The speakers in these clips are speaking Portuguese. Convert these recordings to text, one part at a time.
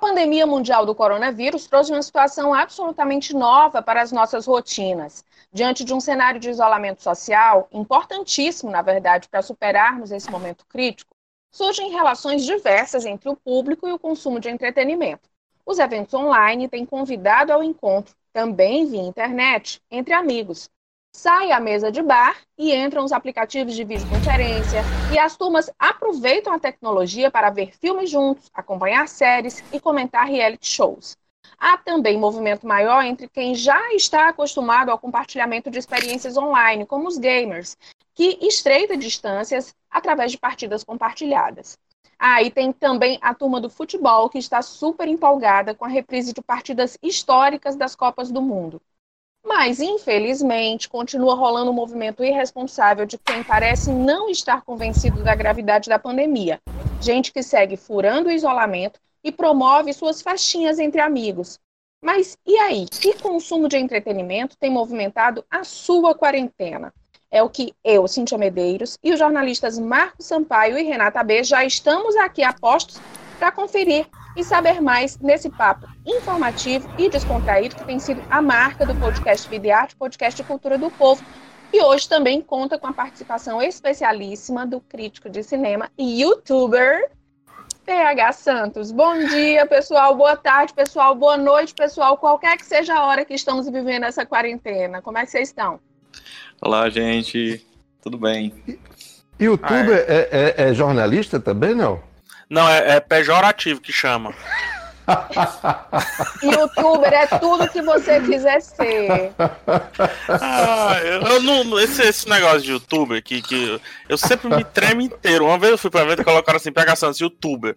pandemia mundial do coronavírus trouxe uma situação absolutamente nova para as nossas rotinas. Diante de um cenário de isolamento social, importantíssimo, na verdade, para superarmos esse momento crítico, surgem relações diversas entre o público e o consumo de entretenimento. Os eventos online têm convidado ao encontro, também via internet, entre amigos. Sai a mesa de bar e entram os aplicativos de videoconferência, e as turmas aproveitam a tecnologia para ver filmes juntos, acompanhar séries e comentar reality shows. Há também movimento maior entre quem já está acostumado ao compartilhamento de experiências online, como os gamers, que estreita distâncias através de partidas compartilhadas. Ah, e tem também a turma do futebol, que está super empolgada com a reprise de partidas históricas das Copas do Mundo. Mas, infelizmente, continua rolando um movimento irresponsável de quem parece não estar convencido da gravidade da pandemia. Gente que segue furando o isolamento e promove suas festinhas entre amigos. Mas e aí? Que consumo de entretenimento tem movimentado a sua quarentena? É o que eu, Cintia Medeiros, e os jornalistas Marcos Sampaio e Renata B já estamos aqui a postos para conferir e saber mais nesse papo informativo e descontraído que tem sido a marca do podcast Videarte, podcast de cultura do povo. E hoje também conta com a participação especialíssima do crítico de cinema e youtuber PH Santos. Bom dia, pessoal. Boa tarde, pessoal. Boa noite, pessoal. Qualquer que seja a hora que estamos vivendo essa quarentena. Como é que vocês estão? Olá, gente. Tudo bem? Youtuber ah, é. É, é, é, jornalista também, não? Não, é, é pejorativo que chama. Youtuber é tudo que você quiser ser. Ah, eu não. Esse, esse negócio de youtuber que, que eu sempre me tremo inteiro. Uma vez eu fui pra ver e colocaram assim, pega Santos, youtuber.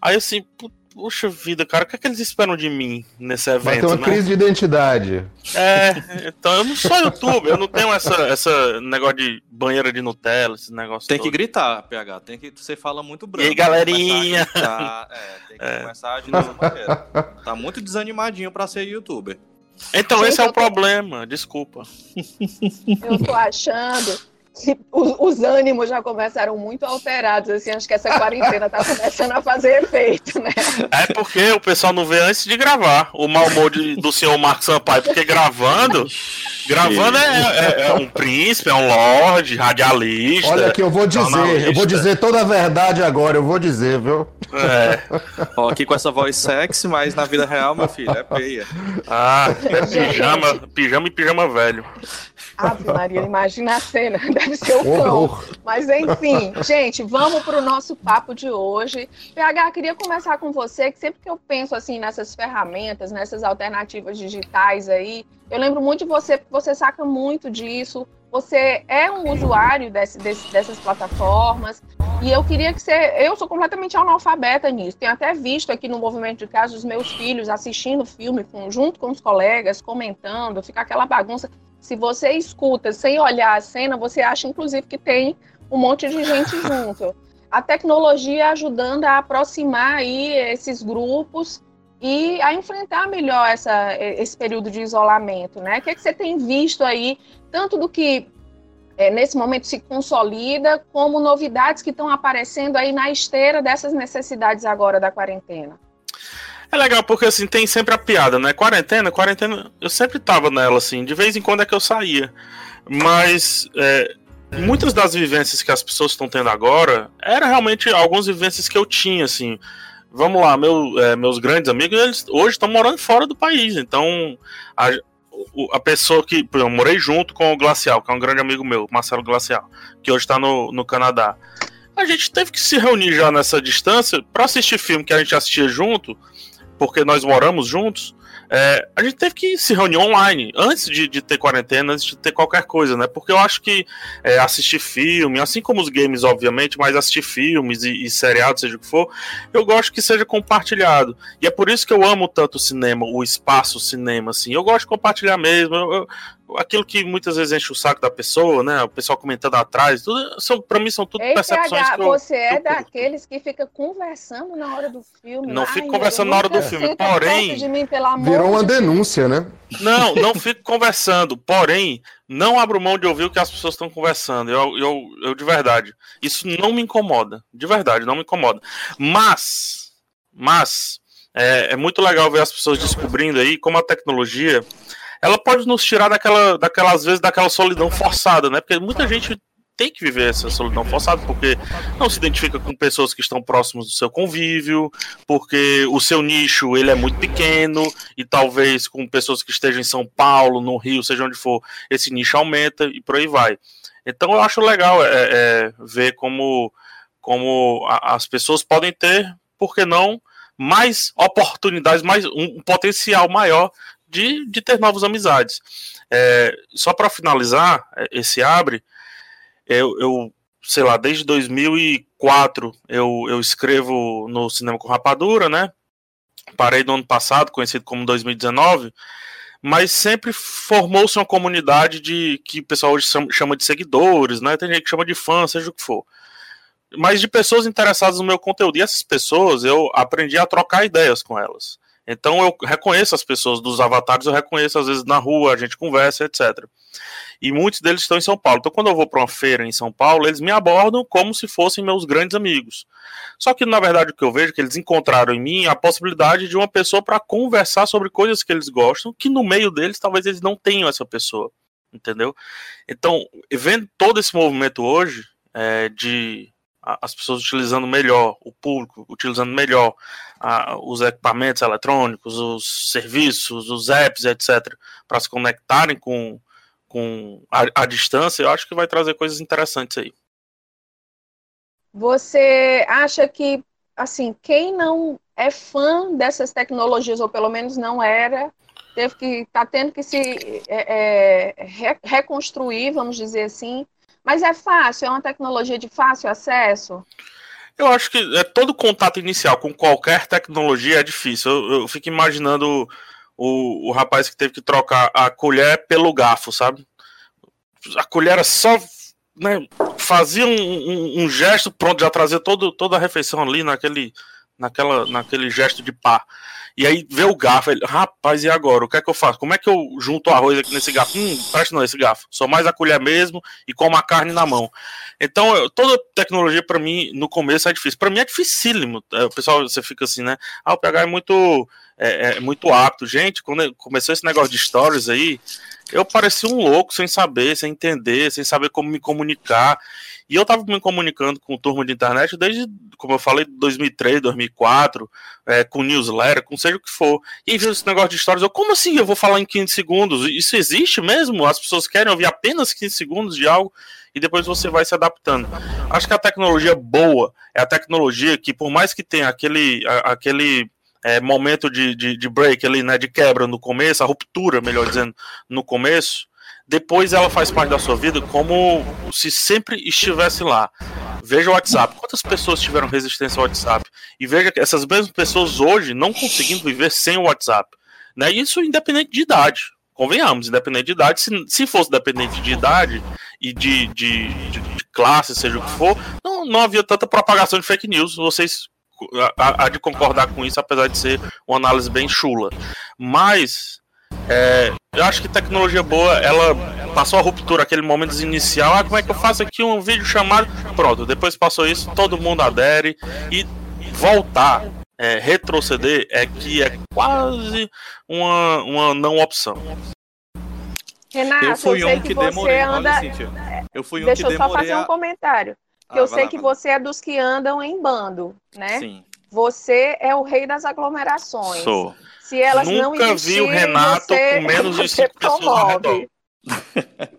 Aí assim, Puxa vida, cara, o que, é que eles esperam de mim nesse evento? Vai ter uma né? crise de identidade. É, então eu não sou youtuber, eu não tenho essa, essa negócio de banheira de Nutella, esse negócio. Tem todo. que gritar, PH, tem que. Você fala muito branco. E aí, galerinha? é, tem que é. começar a agir dessa maneira. Tá muito desanimadinho pra ser youtuber. Então, Gente, esse é o tô... problema, desculpa. Eu tô achando que os, os, ânimos já começaram muito alterados, assim, acho que essa quarentena tá começando a fazer efeito, né? É porque o pessoal não vê antes de gravar o mau humor de, do senhor Marcos Sampaio, porque gravando, gravando é, é, é, um príncipe, é um lord, radialista. Olha que eu vou dizer, eu vou dizer toda a verdade agora, eu vou dizer, viu? É. Ó, aqui com essa voz sexy, mas na vida real, meu filho, é peia. Ah, pijama, pijama e pijama velho. Ave Maria, imagina a cena, deve ser o cão. Mas enfim, gente, vamos para o nosso papo de hoje. PH, queria começar com você, que sempre que eu penso assim nessas ferramentas, nessas alternativas digitais aí, eu lembro muito de você, porque você saca muito disso. Você é um usuário desse, desse, dessas plataformas. E eu queria que você. Eu sou completamente analfabeta nisso. Tenho até visto aqui no movimento de casa os meus filhos assistindo filme com, junto com os colegas, comentando, fica aquela bagunça. Se você escuta sem olhar a cena, você acha, inclusive, que tem um monte de gente junto. A tecnologia ajudando a aproximar aí esses grupos e a enfrentar melhor essa, esse período de isolamento, né? O que, é que você tem visto aí, tanto do que é, nesse momento se consolida, como novidades que estão aparecendo aí na esteira dessas necessidades agora da quarentena? É legal porque assim tem sempre a piada, né? Quarentena, quarentena, eu sempre tava nela assim, de vez em quando é que eu saía. Mas é, muitas das vivências que as pessoas estão tendo agora eram realmente algumas vivências que eu tinha, assim. Vamos lá, meu, é, meus grandes amigos, eles hoje estão morando fora do país, então a, a pessoa que. Eu morei junto com o Glacial, que é um grande amigo meu, Marcelo Glacial, que hoje está no, no Canadá. A gente teve que se reunir já nessa distância para assistir filme que a gente assistia junto porque nós moramos juntos, é, a gente teve que se reunir online antes de, de, ter quarentena, antes de ter qualquer coisa, né? Porque eu acho que é, assistir filme, assim como os games, obviamente, mas assistir filmes e, e seriados, seja o que for, eu gosto que seja compartilhado. E é por isso que eu amo tanto o cinema, o espaço cinema, assim. Eu gosto de compartilhar mesmo. Eu, eu, aquilo que muitas vezes enche o saco da pessoa, né? O pessoal comentando atrás, tudo, são, pra mim são tudo Ei, percepções PH, que eu, Você é eu daqueles que fica conversando na hora do filme. Não fico conversando na hora do filme, porém. De mim, virou uma de denúncia, né? Não, não fico conversando, porém, não abro mão de ouvir o que as pessoas estão conversando. Eu, eu, eu, de verdade. Isso não me incomoda. De verdade, não me incomoda. Mas, mas, é, é muito legal ver as pessoas descobrindo aí como a tecnologia ela pode nos tirar daquela, daquelas vezes daquela solidão forçada, né? Porque muita gente tem que viver essa solidão forçada, porque não se identifica com pessoas que estão próximas do seu convívio, porque o seu nicho ele é muito pequeno, e talvez com pessoas que estejam em São Paulo, no Rio, seja onde for, esse nicho aumenta e por aí vai. Então eu acho legal é, é, ver como, como a, as pessoas podem ter, por que não, mais oportunidades, mais um potencial maior de, de ter novas amizades. É, só para finalizar é, esse abre, eu, eu sei lá, desde 2004 eu, eu escrevo no Cinema com Rapadura, né? Parei no ano passado, conhecido como 2019, mas sempre formou-se uma comunidade de que o pessoal hoje chama de seguidores, né? Tem gente que chama de fã, seja o que for. Mas de pessoas interessadas no meu conteúdo. E essas pessoas eu aprendi a trocar ideias com elas. Então eu reconheço as pessoas dos avatares, eu reconheço às vezes na rua, a gente conversa, etc. E muitos deles estão em São Paulo. Então quando eu vou para uma feira em São Paulo, eles me abordam como se fossem meus grandes amigos. Só que na verdade o que eu vejo é que eles encontraram em mim a possibilidade de uma pessoa para conversar sobre coisas que eles gostam, que no meio deles talvez eles não tenham essa pessoa, entendeu? Então, vendo todo esse movimento hoje é, de as pessoas utilizando melhor, o público utilizando melhor os equipamentos eletrônicos, os serviços, os apps, etc., para se conectarem com, com a, a, distância, eu acho que vai trazer coisas interessantes aí. Você acha que, assim, quem não é fã dessas tecnologias, ou pelo menos não era, teve que está tendo que se é, é, reconstruir, vamos dizer assim, mas é fácil, é uma tecnologia de fácil acesso? Eu acho que é, todo contato inicial com qualquer tecnologia é difícil. Eu, eu fico imaginando o, o rapaz que teve que trocar a colher pelo garfo, sabe? A colher era só. Né, fazia um, um, um, gesto, pronto, já trazia todo, toda a refeição ali naquele, naquela, naquele gesto de pá. E aí vê o garfo, ele, rapaz, e agora? O que é que eu faço? Como é que eu junto o arroz aqui nesse garfo? Hum, presta não esse garfo. Só mais a colher mesmo e como a carne na mão. Então, eu, toda tecnologia para mim no começo é difícil. Para mim é dificílimo. É, o pessoal, você fica assim, né? Ah, o PH é muito é, é muito apto. Gente, quando começou esse negócio de stories aí, eu parecia um louco sem saber, sem entender, sem saber como me comunicar. E eu tava me comunicando com turma de internet desde, como eu falei, 2003, 2004, é, com newsletter, com seja o que for. E viu esse negócio de stories, eu, como assim eu vou falar em 15 segundos? Isso existe mesmo? As pessoas querem ouvir apenas 15 segundos de algo e depois você vai se adaptando. Acho que a tecnologia boa é a tecnologia que, por mais que tenha aquele, aquele é, momento de, de, de break ali, né, de quebra no começo, a ruptura, melhor dizendo, no começo, depois ela faz parte da sua vida como se sempre estivesse lá. Veja o WhatsApp. Quantas pessoas tiveram resistência ao WhatsApp? E veja que essas mesmas pessoas hoje não conseguindo viver sem o WhatsApp. Né? Isso independente de idade. Convenhamos, independente de idade. Se, se fosse dependente de idade e de, de, de, de classe, seja o que for, não, não havia tanta propagação de fake news. Vocês há de concordar com isso, apesar de ser uma análise bem chula. Mas é, eu acho que tecnologia boa, ela passou a ruptura, aquele momento inicial. Ah, como é que eu faço aqui um vídeo chamado? Pronto, depois passou isso, todo mundo adere e voltar, é, retroceder, é que é quase uma, uma não opção. Renato, eu, fui eu sei um que, que demorei, anda... Olha, eu fui um Deixa que eu só fazer um comentário. Que ah, eu sei lá, que você é dos que andam em bando, né? Sim. Você é o rei das aglomerações. Sou. Se elas Nunca não existirem, vi o Renato você, com menos de cinco pessoas ao redor.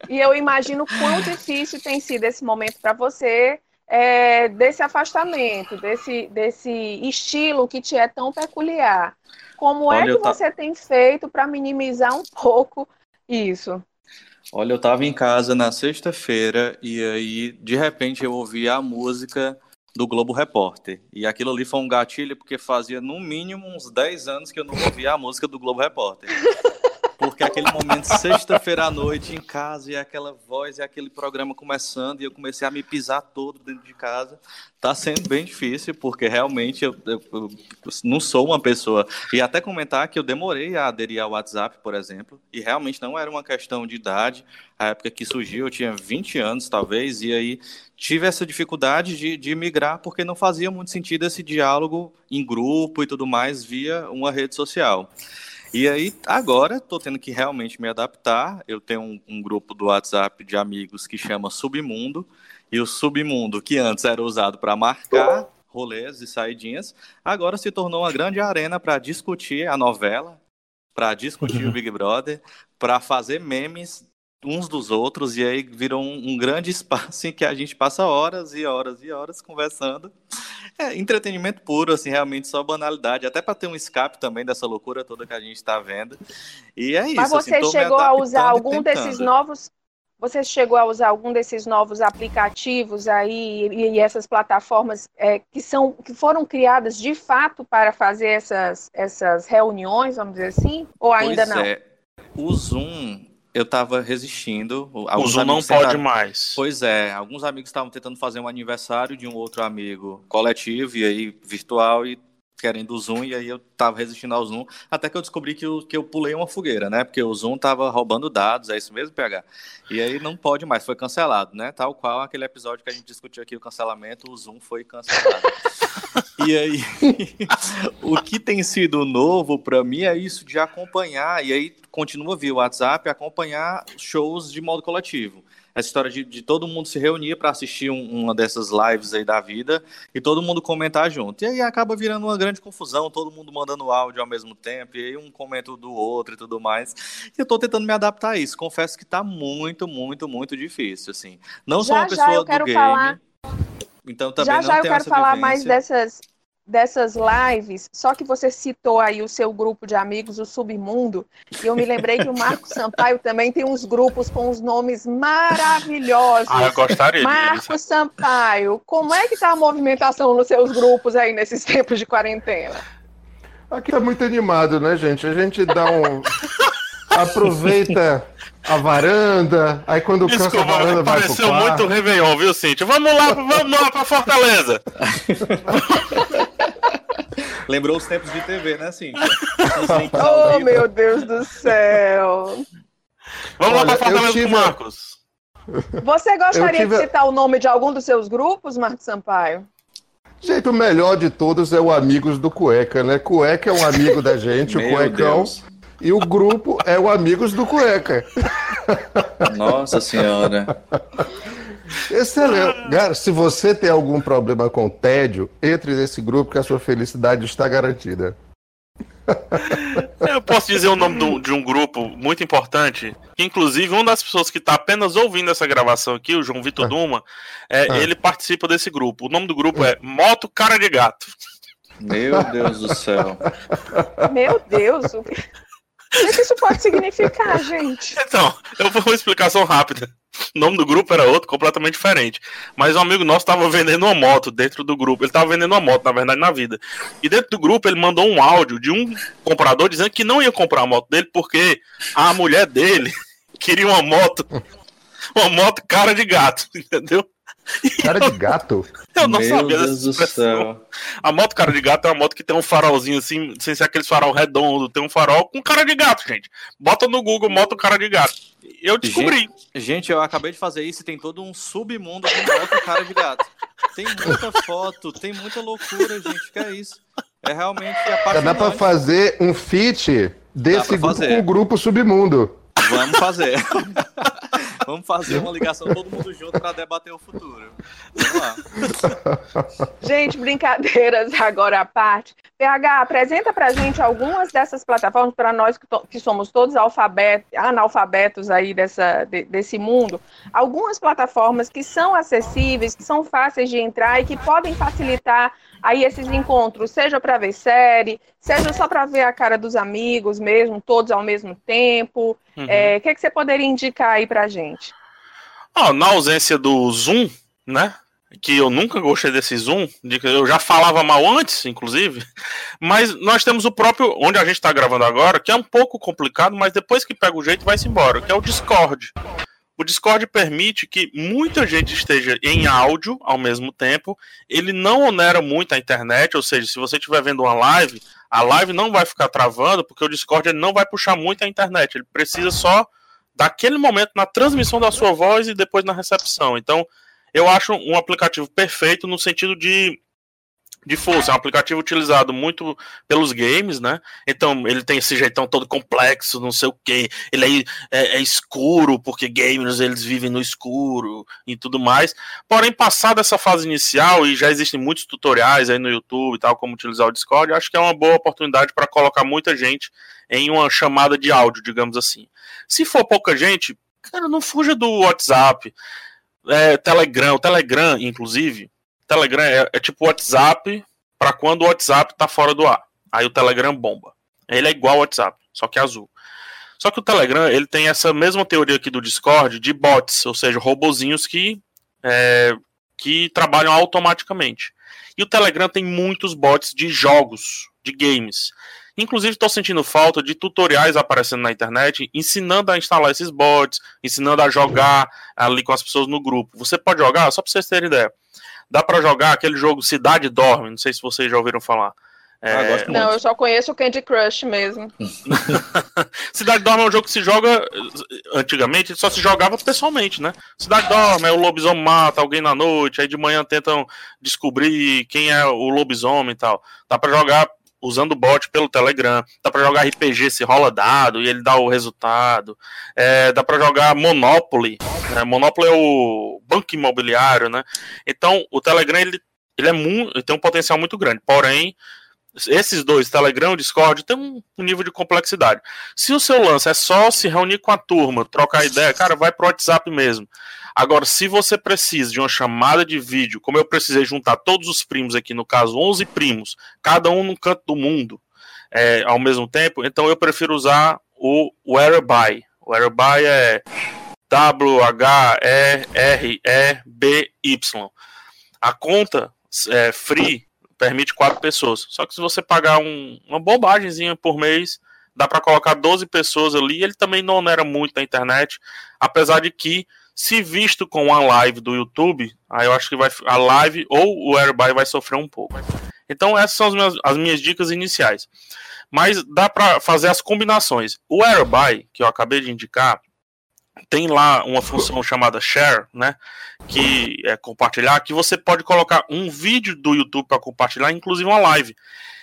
E eu imagino quão difícil tem sido esse momento para você, é, desse afastamento, desse, desse estilo que te é tão peculiar. Como Olha, é que você tem feito para minimizar um pouco isso? Olha, eu estava em casa na sexta-feira e aí, de repente, eu ouvi a música do Globo Repórter. E aquilo ali foi um gatilho porque fazia no mínimo uns 10 anos que eu não ouvia a música do Globo Repórter. Porque aquele momento, sexta-feira à noite, em casa, e aquela voz, e aquele programa começando, e eu comecei a me pisar todo dentro de casa. Tá sendo bem difícil, porque realmente eu, eu, eu não sou uma pessoa. E até comentar que eu demorei a aderir ao WhatsApp, por exemplo, e realmente não era uma questão de idade. A época que surgiu, eu tinha 20 anos, talvez, e aí tive essa dificuldade de, de migrar, porque não fazia muito sentido esse diálogo em grupo e tudo mais via uma rede social. E aí, agora, estou tendo que realmente me adaptar. Eu tenho um, um, grupo do WhatsApp de amigos que chama Submundo. E o Submundo, que antes era usado para marcar rolês e saidinhas, agora se tornou uma grande arena para discutir a novela, para discutir o uhum. Big Brother, para fazer memes uns dos outros e aí virou um, um, grande espaço em que a gente passa horas e horas e horas conversando. É entretenimento puro, assim, realmente só banalidade, até para ter um escape também dessa loucura toda que a gente está vendo. E é isso. Mas assim, você assim, chegou a usar algum desses novos você chegou a usar algum desses novos aplicativos aí e, e essas plataformas é, que são que foram criadas de fato para fazer essas, essas reuniões, vamos dizer assim, ou ainda pois não? É. O Zoom eu estava resistindo. o Zoom não pode mais. Pois é, alguns amigos estavam tentando fazer um aniversário de um outro amigo coletivo e aí virtual e querendo o Zoom, e aí eu tava resistindo ao Zoom, até que eu descobri que eu, que eu pulei uma fogueira, né? Porque o Zoom tava roubando dados, é isso mesmo, PH? E aí não pode mais, foi cancelado, né? Tal qual aquele episódio que a gente discutiu aqui, o cancelamento, o Zoom foi cancelado. e aí, o que tem sido novo para mim é isso de acompanhar, e aí continua via WhatsApp, acompanhar shows de modo coletivo essa história de, de todo mundo se reunir para assistir um, uma dessas lives aí da vida e todo mundo comentar junto. E aí acaba virando uma grande confusão, todo mundo mandando áudio ao mesmo tempo, e aí um comenta do outro e tudo mais. E eu estou tentando me adaptar a isso. Confesso que está muito, muito, muito difícil, assim. Não já, sou uma pessoa do game. Falar... Então também já já eu quero falar vivência. mais dessas dessas lives, só que você citou aí o seu grupo de amigos, o Submundo, e eu me lembrei que o Marco Sampaio também tem uns grupos com os nomes maravilhosos. Ah, eu gostaria. Marco Sampaio, como é que tá a movimentação nos seus grupos aí nesses tempos de quarentena? Aqui tá muito animado, né, gente? A gente dá um aproveita a varanda, aí quando Desculpa, cansa a varanda vai pro quarto. muito Réveillon, viu, Cintia? Vamos lá, vamos lá pra Fortaleza. Lembrou os tempos de TV, né, Cintia? oh, meu Deus do céu. Vamos Olha, lá pra Fortaleza tive... Marcos. Você gostaria tive... de citar o nome de algum dos seus grupos, Marcos Sampaio? Gente, o melhor de todos é o Amigos do Cueca, né? Cueca é um amigo da gente, o Cuecão. Deus. E o grupo é o Amigos do Cueca. Nossa Senhora. Excelente. Cara, se você tem algum problema com tédio, entre nesse grupo que a sua felicidade está garantida. Eu posso dizer o nome do, de um grupo muito importante, que inclusive uma das pessoas que está apenas ouvindo essa gravação aqui, o João Vitor ah. Duma, é, ah. ele participa desse grupo. O nome do grupo é Moto Cara de Gato. Meu Deus do céu. Meu Deus. O o que isso pode significar, gente? Então, eu vou uma explicação rápida. O nome do grupo era outro, completamente diferente. Mas um amigo nosso estava vendendo uma moto dentro do grupo. Ele estava vendendo uma moto, na verdade, na vida. E dentro do grupo ele mandou um áudio de um comprador dizendo que não ia comprar a moto dele porque a mulher dele queria uma moto. Uma moto cara de gato, entendeu? Cara de gato? Eu não Meu sabia Deus do céu. A moto cara de gato é uma moto que tem um farolzinho assim, sem ser aquele farol redondo, tem um farol com cara de gato, gente. Bota no Google moto cara de gato. Eu descobri. Gente, gente, eu acabei de fazer isso e tem todo um submundo com moto cara de gato. Tem muita foto, tem muita loucura, gente. Que é isso? É realmente apaixonante. Dá pra fazer um feat desse grupo com o grupo submundo. Vamos fazer. Vamos fazer uma ligação todo mundo junto para debater o futuro. Vamos lá. Gente, brincadeiras agora à parte. PH, apresenta para gente algumas dessas plataformas para nós que, que, somos todos alfabetos, analfabetos aí dessa, de, desse mundo. Algumas plataformas que são acessíveis, que são fáceis de entrar e que podem facilitar aí esses encontros, seja para ver série, seja só para ver a cara dos amigos mesmo, todos ao mesmo tempo. O uhum. é, que, é que você poderia indicar aí para gente? Oh, na ausência do Zoom, né? que eu nunca gostei desse Zoom, de que eu já falava mal antes, inclusive, mas nós temos o próprio, onde a gente está gravando agora, que é um pouco complicado, mas depois que pega o jeito vai-se embora, que é o Discord. O Discord permite que muita gente esteja em áudio ao mesmo tempo, ele não onera muito a internet, ou seja, se você estiver vendo uma live, a live não vai ficar travando, porque o Discord ele não vai puxar muito a internet, ele precisa só daquele momento na transmissão da sua voz e depois na recepção. Então, eu acho um aplicativo perfeito no sentido de de força, é um aplicativo utilizado muito pelos games, né? Então ele tem esse jeitão todo complexo, não sei o que. Ele é, é, é, escuro porque gamers eles vivem no escuro e tudo mais. Porém, passada essa fase inicial e já existem muitos tutoriais aí no YouTube e tal como utilizar o Discord, acho que é uma boa oportunidade para colocar muita gente em uma chamada de áudio, digamos assim. Se for pouca gente, cara, não fuja do WhatsApp é, Telegram. O Telegram, inclusive, Telegram é, é tipo WhatsApp para quando o WhatsApp tá fora do ar. Aí o Telegram bomba. Ele é igual ao WhatsApp, só que azul. Só que o Telegram ele tem essa mesma teoria aqui do Discord de bots, ou seja, robozinhos que, é, que trabalham automaticamente. E o Telegram tem muitos bots de jogos, de games. Inclusive, estou sentindo falta de tutoriais aparecendo na internet, ensinando a instalar esses bots, ensinando a jogar ali com as pessoas no grupo. Você pode jogar, só para vocês terem ideia. Dá para jogar aquele jogo Cidade Dorme, não sei se vocês já ouviram falar. É... Ah, não, eu só conheço o Candy Crush mesmo. Cidade Dorme é um jogo que se joga antigamente, só se jogava pessoalmente, né? Cidade Dorme é o lobisomem mata alguém na noite, aí de manhã tentam descobrir quem é o lobisomem e tal. Dá para jogar usando bot pelo Telegram. Dá para jogar RPG se rola dado e ele dá o resultado. É, dá para jogar Monopoly. Né? Monopoly é o banco imobiliário, né? Então o Telegram ele, ele é muito, tem um potencial muito grande. Porém, esses dois, Telegram e Discord, tem um nível de complexidade. Se o seu lance é só se reunir com a turma, trocar ideia, cara, vai pro WhatsApp mesmo. Agora, se você precisa de uma chamada de vídeo, como eu precisei juntar todos os primos aqui, no caso 11 primos, cada um num canto do mundo, é, ao mesmo tempo, então eu prefiro usar o Whereby. O Whereby é W-H-E-R-E-B-Y. A conta é, free permite quatro pessoas. Só que se você pagar um, uma bobagemzinha por mês, dá para colocar 12 pessoas ali. Ele também não era muito na internet, apesar de que se visto com a live do YouTube, aí eu acho que vai a live ou o Airbuy vai sofrer um pouco. Então essas são as minhas, as minhas dicas iniciais. Mas dá para fazer as combinações. O Airbuy, que eu acabei de indicar, tem lá uma função chamada share, né, que é compartilhar, que você pode colocar um vídeo do YouTube para compartilhar, inclusive uma live.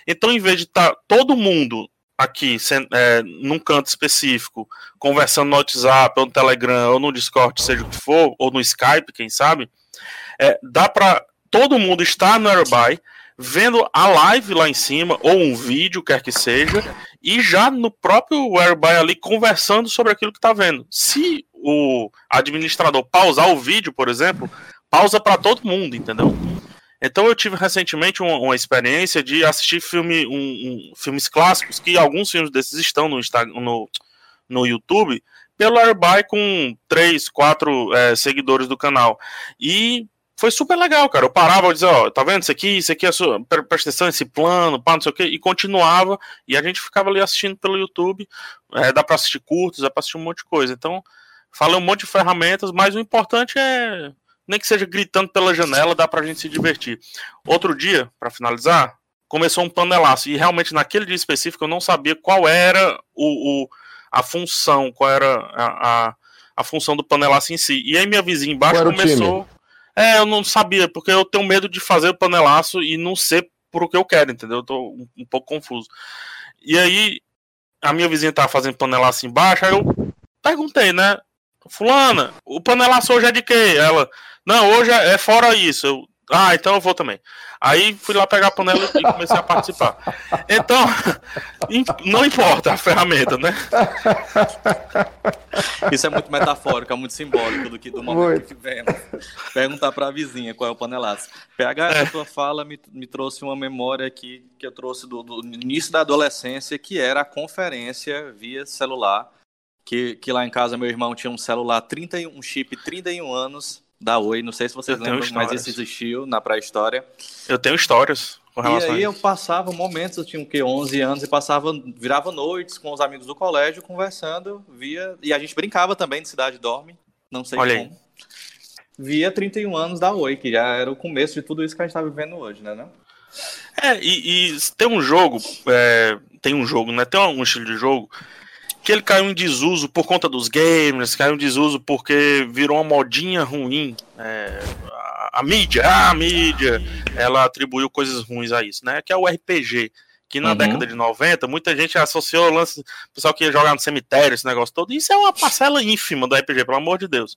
Então, em vez de estar tá todo mundo aqui, é, num canto específico, conversando no WhatsApp, ou no Telegram, ou no Discord, seja o que for, ou no Skype, quem sabe, é, dá para todo mundo estar no Airby, vendo a live lá em cima, ou um vídeo, quer que seja, e já no próprio Airby ali conversando sobre aquilo que está vendo. Se o administrador pausar o vídeo, por exemplo, pausa para todo mundo, entendeu? Então eu tive recentemente uma, uma experiência de assistir filme, um, um, filmes clássicos, que alguns filmes desses estão no, Instagram, no, no YouTube, pelo Airby com três, quatro é, seguidores do canal. E foi super legal, cara. Eu parava e dizia, ó, tá vendo isso aqui, isso aqui é sua, presta atenção, esse plano, pá, não sei o quê, e continuava, e a gente ficava ali assistindo pelo YouTube, é, dá pra assistir curtos, dá pra assistir um monte de coisa. Então, falei um monte de ferramentas, mas o importante é nem que seja gritando pela janela, dá pra gente se divertir. Outro dia, para finalizar, começou um panelaço, e realmente naquele dia específico eu não sabia qual era o, o a função, qual era a, a, a, função do panelaço em si. E aí minha vizinha embaixo começou. É, eu não sabia, porque eu tenho medo de fazer o panelaço e não ser por o que eu quero, entendeu? Eu tô um, um pouco confuso. E aí, a minha vizinha tava fazendo panelaço embaixo, aí eu perguntei, né? Fulana, o panelaço hoje é de quê? Ela, não, hoje é, é fora isso. Eu, ah, então eu vou também. Aí fui lá pegar a panela e comecei a participar. Então, não importa a ferramenta, né? Isso é muito metafórico, é muito simbólico do que do momento muito. que vemos. Perguntar para a vizinha qual é o panelaço. PH, é. a tua fala me, me trouxe uma memória aqui que eu trouxe do, do início da adolescência, que era a conferência via celular. Que, que lá em casa meu irmão tinha um celular 31, um chip 31 anos da Oi. Não sei se vocês Eu lembram, mas esse existiu na pré-história. Eu tenho histórias com E relação aí a eu isso. passava momentos, eu tinha o quê, 11 anos, e passava, virava noites com os amigos do colégio, conversando, via... E a gente brincava também de Cidade Dorme, não sei Olha como. Via 31 anos da Oi, que já era o começo de tudo isso que a gente tá vivendo hoje, né? Não? É, e, e tem um jogo, é, tem um jogo, né? Tem um estilo de jogo que ele caiu em desuso por conta dos gamers, caiu em desuso porque virou uma modinha ruim. é, a, a mídia, ah, a mídia, ela atribuiu coisas ruins a isso, né? Que é o RPG. Que na Uhum. década de 90, muita gente associou o lance, o pessoal que ia jogar no cemitério, esse negócio todo. Isso é uma parcela ínfima do RPG, pelo amor de Deus.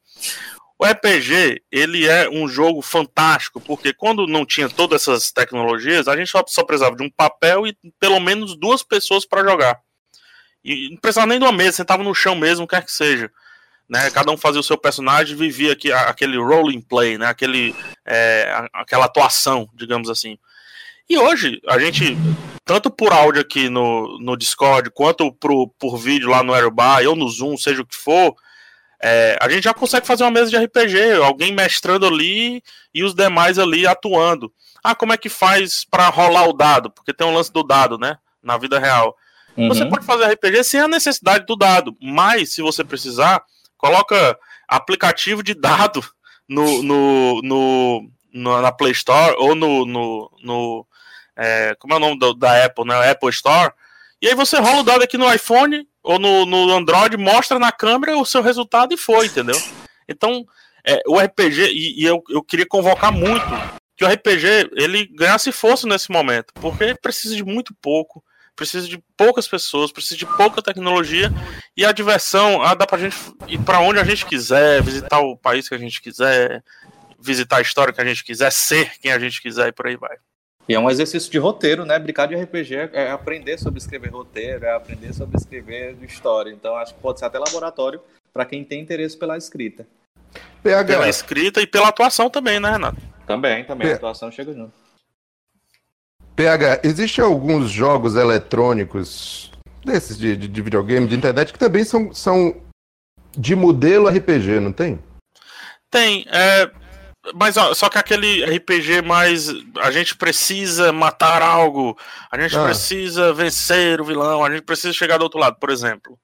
O RPG, ele é um jogo fantástico, porque quando não tinha todas essas tecnologias, a gente só, só precisava de um papel e pelo menos duas pessoas para jogar. E não precisava nem de uma mesa, sentava no chão mesmo, quer que seja. Né? Cada um fazia o seu personagem vivia aqui, aquele role play, né? aquele, é, aquela atuação, digamos assim. E hoje, a gente, tanto por áudio aqui no, no Discord, quanto pro, por vídeo lá no Aerobuy ou no Zoom, seja o que for, é, a gente já consegue fazer uma mesa de RPG, alguém mestrando ali e os demais ali atuando. Ah, como é que faz para rolar o dado? Porque tem um lance do dado, né? Na vida real. Você Uhum. pode fazer RPG sem a necessidade do dado, mas se você precisar, coloca aplicativo de dado no, no, no, no- na Play Store ou no, no, no, é, como é o nome do- da Apple, né? Apple Store. E aí você rola o dado aqui no iPhone ou no, no Android, mostra na câmera o seu resultado e foi, entendeu? Então, é, o RPG, e, e eu, eu queria convocar muito que o RPG ele ganhasse força nesse momento, porque precisa de muito pouco, precisa de poucas pessoas, precisa de pouca tecnologia e a diversão, ah, dá pra gente ir pra onde a gente quiser, visitar o país que a gente quiser, visitar a história que a gente quiser, ser quem a gente quiser e por aí vai. E é um exercício de roteiro, né? Brincar de RPG é- é aprender sobre escrever roteiro, é aprender sobre escrever história. Então acho que pode ser até laboratório para quem tem interesse pela escrita. Pela PH, escrita e pela atuação também, né, Renato? Também, também. É. A atuação chega junto. PH, existem alguns jogos eletrônicos desses de, de, de videogame, de internet, que também são, são de modelo RPG, não tem? Tem, é, mas ó, só que aquele RPG mais a gente precisa matar algo, a gente Ah. precisa vencer o vilão, a gente precisa chegar do outro lado, por exemplo.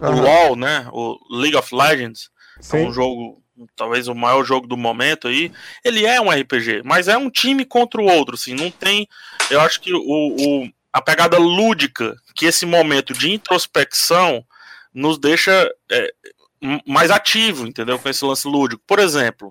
O Aham. LoL, né, o League of Legends, é Sim. um jogo, talvez o maior jogo do momento aí, ele é um RPG, mas é um time contra o outro, assim, não tem, eu acho que o, o- a pegada lúdica que esse momento de introspecção nos deixa é, mais ativo, entendeu, com esse lance lúdico. Por exemplo,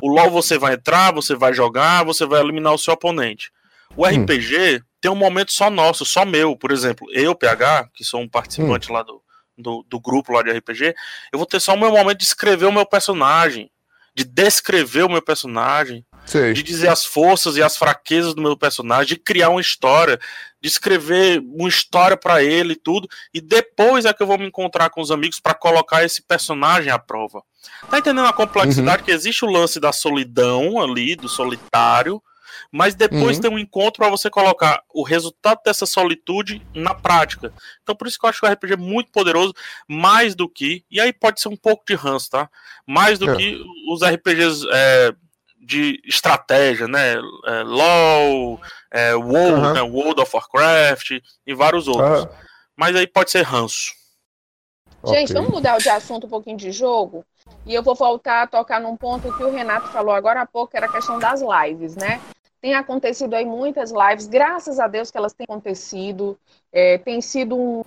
o LoL você vai entrar, você vai jogar, você vai eliminar o seu oponente. O RPG tem um momento só nosso, só meu, por exemplo, eu, PH, que sou um participante lá do, do, do grupo lá de RPG, eu vou ter só o meu momento de escrever o meu personagem, de descrever o meu personagem, Sei. de dizer as forças e as fraquezas do meu personagem, de criar uma história, de escrever uma história pra ele e tudo, e depois é que eu vou me encontrar com os amigos pra colocar esse personagem à prova. Tá entendendo a complexidade que existe o lance da solidão ali, do solitário, mas depois Uhum. tem um encontro pra você colocar o resultado dessa solitude na prática. Então por isso que eu acho que o RPG é muito poderoso, mais do que, e aí pode ser um pouco de ranço, tá? Mais do É. que os RPGs é, de estratégia, né? É, LoL, é, WoW, Aham. né? World of Warcraft e vários outros. Ah, Mas aí pode ser ranço. Gente, ok. vamos mudar de assunto um pouquinho de jogo. E eu vou voltar a tocar num ponto que o Renato falou agora há pouco, que era a questão das lives, né? Tem acontecido aí muitas lives, graças a Deus que elas têm acontecido. É, tem sido um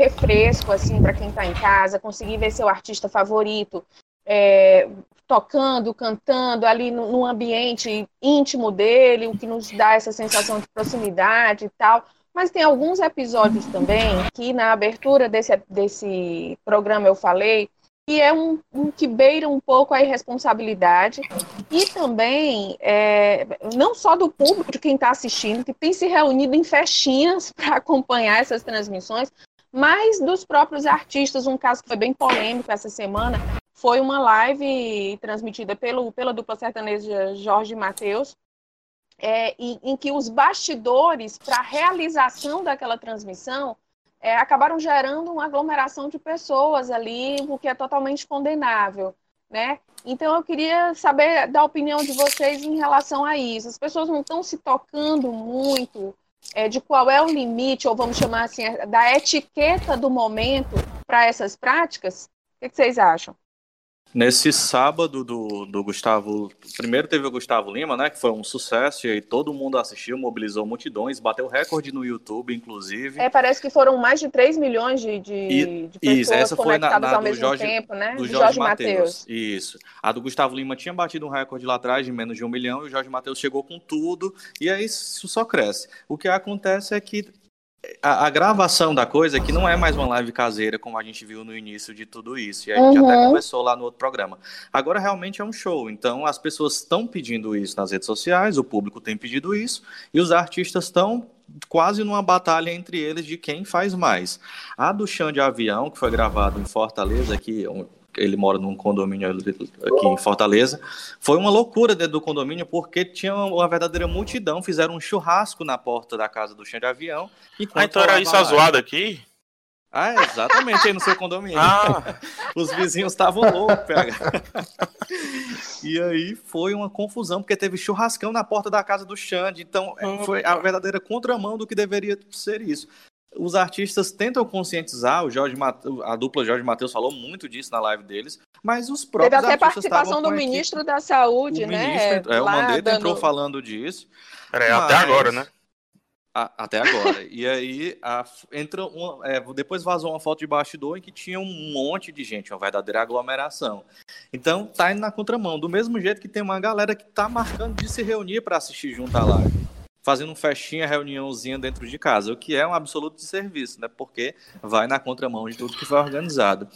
refresco, assim, para quem está em casa, conseguir ver seu artista favorito é, tocando, cantando ali no, ambiente íntimo dele, o que nos dá essa sensação de proximidade e tal. Mas tem alguns episódios também que na abertura desse, desse programa eu falei que é um, um que beira um pouco a irresponsabilidade e também é, não só do público, de quem está assistindo, que tem se reunido em festinhas para acompanhar essas transmissões, mas dos próprios artistas. Um caso que foi bem polêmico essa semana foi uma live transmitida pelo, pela dupla sertaneja Jorge Matheus, é, em, em que os bastidores para a realização daquela transmissão é, acabaram gerando uma aglomeração de pessoas ali, o que é totalmente condenável. né? Então eu queria saber da opinião de vocês em relação a isso. As pessoas não estão se tocando muito é, de qual é o limite, ou vamos chamar assim, da etiqueta do momento para essas práticas? O que, que vocês acham? Nesse sábado do, do Gustavo, primeiro teve o Gustavo Lima, né, que foi um sucesso e aí todo mundo assistiu, mobilizou multidões, bateu recorde no YouTube, inclusive. É, parece que foram mais de 3 milhões de, de, e, de pessoas isso, essa foi na, na ao mesmo Jorge, tempo, né? Do Jorge, Jorge Matheus. Isso. A do Gustavo Lima tinha batido um recorde lá atrás de menos de um milhão e o Jorge Matheus chegou com tudo e aí isso só cresce. O que acontece é que a, a, gravação da coisa é que não é mais uma live caseira, como a gente viu no início de tudo isso. E a gente até uhum. conversou lá no outro programa. Agora realmente é um show. Então as pessoas estão pedindo isso nas redes sociais, o público tem pedido isso, e os artistas estão quase numa batalha entre eles de quem faz mais. A do chão de avião, que foi gravado em Fortaleza, que ele mora num condomínio aqui em Fortaleza. Foi uma loucura dentro do condomínio, porque tinha uma verdadeira multidão, fizeram um churrasco na porta da casa do chão de avião. Ah, então era isso zoada aqui? Ah, é, exatamente, aí no seu condomínio. Ah. Os vizinhos estavam loucos, pega. e aí foi uma confusão, porque teve churrascão na porta da casa do Xande. Então, é, foi a verdadeira contramão do que deveria ser isso os artistas tentam conscientizar, o Jorge a dupla Jorge Matheus falou muito disso na live deles, mas os próprios Teve até participação do ministro da Saúde, o né? Ministro, é, o Mandetta dando... entrou falando disso. Peraí, mas... até agora, né? até agora. e aí a, entra uma, é, depois vazou uma foto de bastidor em que tinha um monte de gente, uma verdadeira aglomeração. Então tá indo na contramão, do mesmo jeito que tem uma galera que tá marcando de se reunir para assistir junto à live fazendo um festinha, reuniãozinha dentro de casa, o que é um absoluto serviço, né? Porque vai na contramão de tudo que foi organizado.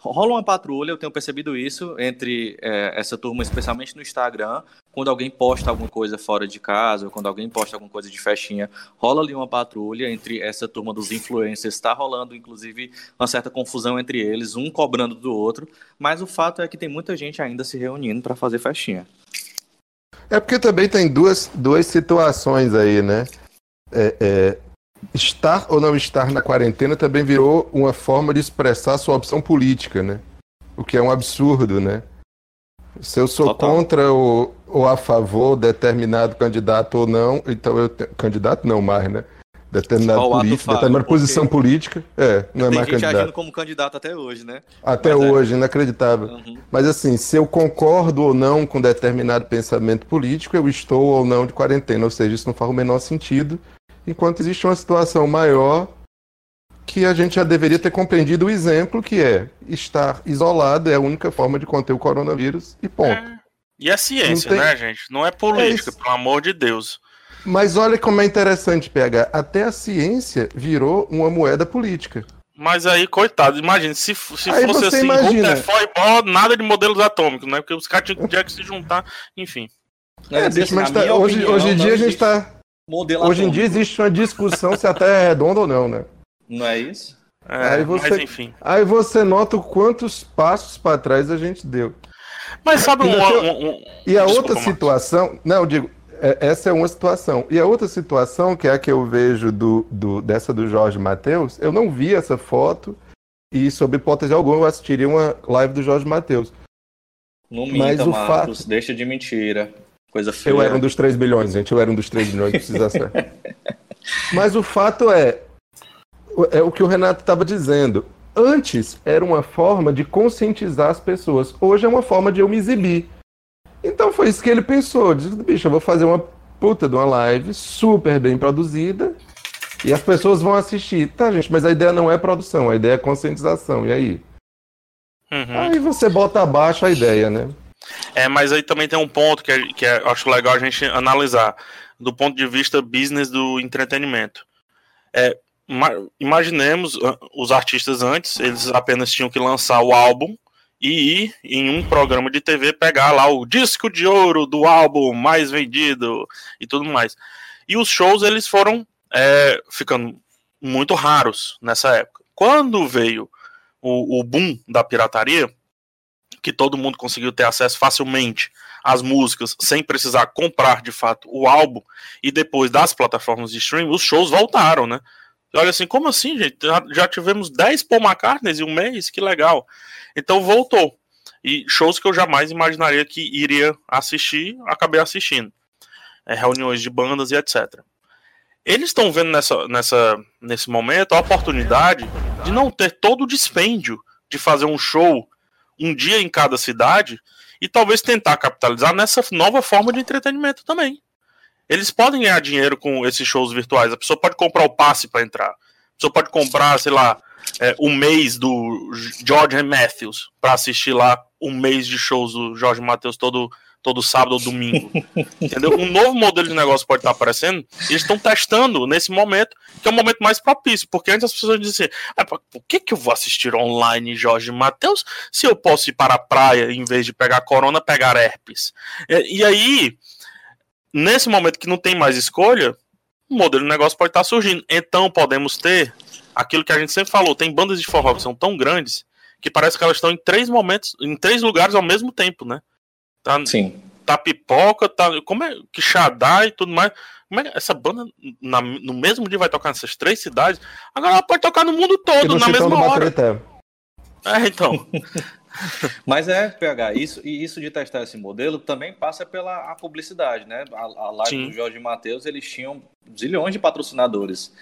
Rola uma patrulha, eu tenho percebido isso entre é, essa turma, especialmente no Instagram, quando alguém posta alguma coisa fora de casa, ou quando alguém posta alguma coisa de festinha, rola ali uma patrulha entre essa turma dos influencers, está rolando inclusive uma certa confusão entre eles, um cobrando do outro, mas o fato é que tem muita gente ainda se reunindo para fazer festinha. É porque também tem duas, duas situações aí, né? É, é, estar ou não estar na quarentena também virou uma forma de expressar sua opção política, né? O que é um absurdo, né? Se eu sou Total. contra ou, ou a favor de determinado candidato ou não, então eu. Candidato não mais, né? Determinada política, determinada posição política. É, não é mais gente candidato. agindo como candidato até hoje, né? Até Mas é. hoje, é... inacreditável. Uhum. Mas assim, se eu concordo ou não com determinado pensamento político, eu estou ou não de quarentena. Ou seja, isso não faz o menor sentido. Enquanto existe uma situação maior que a gente já deveria ter compreendido o exemplo que é estar isolado é a única forma de conter o coronavírus e ponto. É. E a ciência, tem... né, gente? Não é política, é pelo amor de Deus. Mas olha como é interessante, PH. Até a ciência virou uma moeda política. Mas aí, coitado, imagina, se, se aí fosse assim, imagina. Rutherford, nada de modelos atômicos, né? Porque os caras tinham que se juntar, enfim. É, deixa, mas tá, hoje, opinião, hoje em dia a gente tá. Modelo hoje atômico. em dia existe uma discussão se até é redondo ou não, né? Não é isso? É, aí você, mas enfim. Aí você nota quantos passos para trás a gente deu. Mas sabe um, um, um... E a Desculpa, outra situação. Não, eu digo, é, essa é uma situação. E a outra situação, que é a que eu vejo do, do, dessa do Jorge Matheus, eu não vi essa foto e, sob hipótese alguma, eu assistiria uma live do Jorge Matheus. Não minta, Mas o Marcos, fato... deixa de mentira. Coisa feia. Eu era um dos 3 bilhões, gente. Eu era um dos 3 bilhões, precisa ser. Mas o fato é, é o que o Renato estava dizendo. Antes era uma forma de conscientizar as pessoas. Hoje é uma forma de eu me exibir. Então foi isso que ele pensou. Disse, bicho, eu vou fazer uma puta de uma live super bem produzida e as pessoas vão assistir. Tá, gente, mas a ideia não é produção, a ideia é conscientização. E aí? Uhum. Aí você bota abaixo a ideia, né? É, mas aí também tem um ponto que, é, que é, acho legal a gente analisar do ponto de vista business do entretenimento. É, imaginemos ah, os artistas antes, eles apenas tinham que lançar o álbum e ir em um programa de TV pegar lá o disco de ouro do álbum mais vendido e tudo mais. E os shows eles foram é, ficando muito raros nessa época. Quando veio o, o boom da pirataria, que todo mundo conseguiu ter acesso facilmente às músicas sem precisar comprar de fato o álbum e depois das plataformas de streaming, os shows voltaram, né? Olha assim, como assim, gente? Já, já tivemos 10 Paul McCartney em um mês? Que legal. Então voltou. E shows que eu jamais imaginaria que iria assistir, acabei assistindo. É, reuniões de bandas e etc. Eles estão vendo nessa, nessa, nesse momento a oportunidade de não ter todo o dispêndio de fazer um show um dia em cada cidade e talvez tentar capitalizar nessa nova forma de entretenimento também. Eles podem ganhar dinheiro com esses shows virtuais. A pessoa pode comprar o passe para entrar. A pessoa pode comprar, sei lá, é, um mês do George Matthews para assistir lá um mês de shows do Jorge Matthews todo todo sábado ou domingo. Entendeu? Um novo modelo de negócio pode estar aparecendo. E eles estão testando nesse momento, que é o momento mais propício. Porque antes as pessoas diziam assim: ah, por que, que eu vou assistir online Jorge Matheus se eu posso ir para a praia em vez de pegar corona, pegar herpes? E, e aí, nesse momento que não tem mais escolha, o modelo de negócio pode estar surgindo. Então podemos ter aquilo que a gente sempre falou: tem bandas de forró que são tão grandes que parece que elas estão em três momentos, em três lugares ao mesmo tempo, né? Tá, Sim. Tá pipoca, tá. Como é que Xadá e tudo mais. Como é, essa banda na, no mesmo dia vai tocar nessas três cidades. Agora ela pode tocar no mundo todo, na mesma hora. É, então. Mas é, PH, isso, e isso de testar esse modelo também passa pela publicidade, né? A, a live Sim. do Jorge Matheus, eles tinham zilhões de patrocinadores.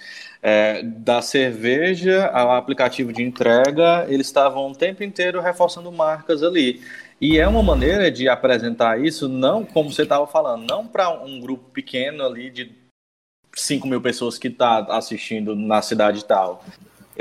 É, da cerveja ao aplicativo de entrega, eles estavam o tempo inteiro reforçando marcas ali. E é uma maneira de apresentar isso, não como você estava falando, não para um grupo pequeno ali de 5 mil pessoas que está assistindo na cidade tal.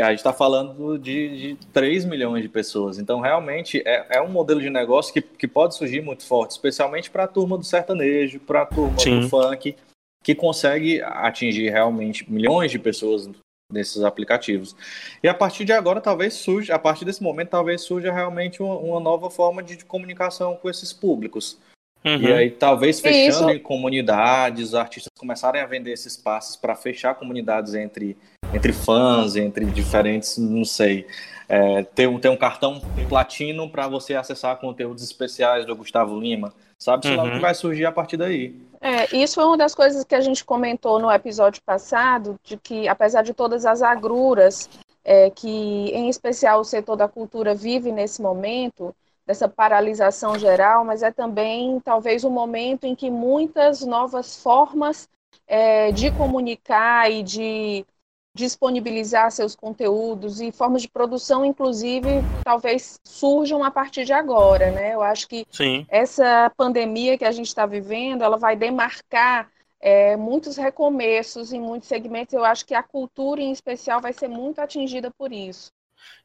A gente está falando de, de 3 milhões de pessoas. Então, realmente, é, é um modelo de negócio que, que pode surgir muito forte, especialmente para a turma do sertanejo, para a turma Sim. do funk, que consegue atingir realmente milhões de pessoas nesses aplicativos. E a partir de agora, talvez surja, a partir desse momento, talvez surja realmente uma, uma nova forma de, de, comunicação com esses públicos. Uhum. E aí, talvez fechando em comunidades, os artistas começarem a vender esses passes para fechar comunidades entre, entre fãs, entre diferentes, não sei. É, ter, um, ter um cartão platino para você acessar conteúdos especiais do Gustavo Lima. Sabe-se uhum. lá o que vai surgir a partir daí. É, isso foi uma das coisas que a gente comentou no episódio passado, de que apesar de todas as agruras é, que, em especial, o setor da cultura vive nesse momento, dessa paralisação geral, mas é também talvez um momento em que muitas novas formas é, de comunicar e de disponibilizar seus conteúdos e formas de produção, inclusive, talvez surjam a partir de agora, né? Eu acho que Sim. essa pandemia que a gente está vivendo, ela vai demarcar é, muitos recomeços em muitos segmentos. Eu acho que a cultura, em especial, vai ser muito atingida por isso.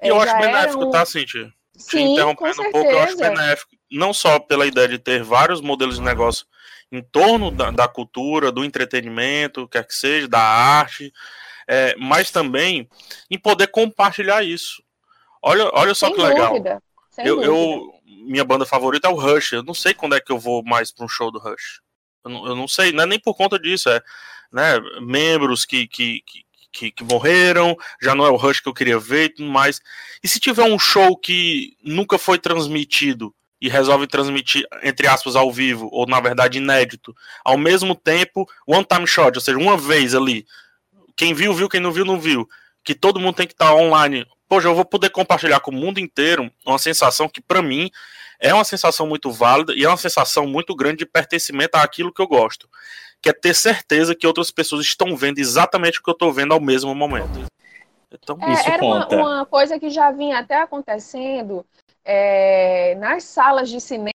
E eu é, acho benéfico, um... tá, Cintia? Te interrompendo um pouco, eu acho benéfico, não só pela ideia de ter vários modelos de negócio em torno da, da cultura, do entretenimento, quer que seja, da arte, é, mas também em poder compartilhar isso. Olha, olha só Sem que legal. Eu, eu, minha banda favorita é o Rush. Eu não sei quando é que eu vou mais para um show do Rush. Eu não, eu não, sei, não é nem por conta disso. É né, membros que, que, que, que, morreram, já não é o Rush que eu queria ver e tudo mais. E se tiver um show que nunca foi transmitido e resolve transmitir, entre aspas, ao vivo, ou na verdade inédito, ao mesmo tempo, one time shot, ou seja, uma vez ali, quem viu, viu, quem não viu, não viu. Que todo mundo tem que estar tá online. Poxa, eu vou poder compartilhar com o mundo inteiro uma sensação que, para mim, é uma sensação muito válida e é uma sensação muito grande de pertencimento àquilo que eu gosto. Que é ter certeza que outras pessoas estão vendo exatamente o que eu estou vendo ao mesmo momento. Então, é, isso era conta. Uma, uma, coisa que já vinha até acontecendo é, nas salas de cinema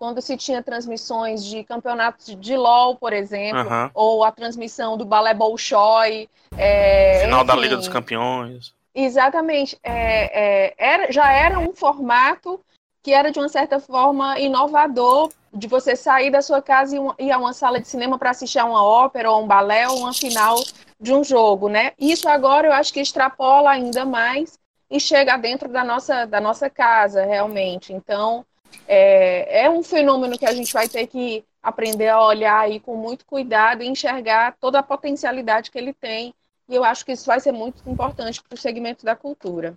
quando se tinha transmissões de campeonatos de LOL, por exemplo, uhum. ou a transmissão do Balé Bolshoi. É, Final enfim, da Liga dos Campeões. Exatamente. É, é, era, já era um formato que era, de uma certa forma, inovador, de você sair da sua casa e ir a uma sala de cinema para assistir a uma ópera, ou um balé, ou uma final de um jogo, né? Isso agora eu acho que extrapola ainda mais e chega dentro da nossa, da nossa casa, realmente. Então, é, é um fenômeno que a gente vai ter que aprender a olhar aí com muito cuidado e enxergar toda a potencialidade que ele tem. E eu acho que isso vai ser muito importante para o segmento da cultura.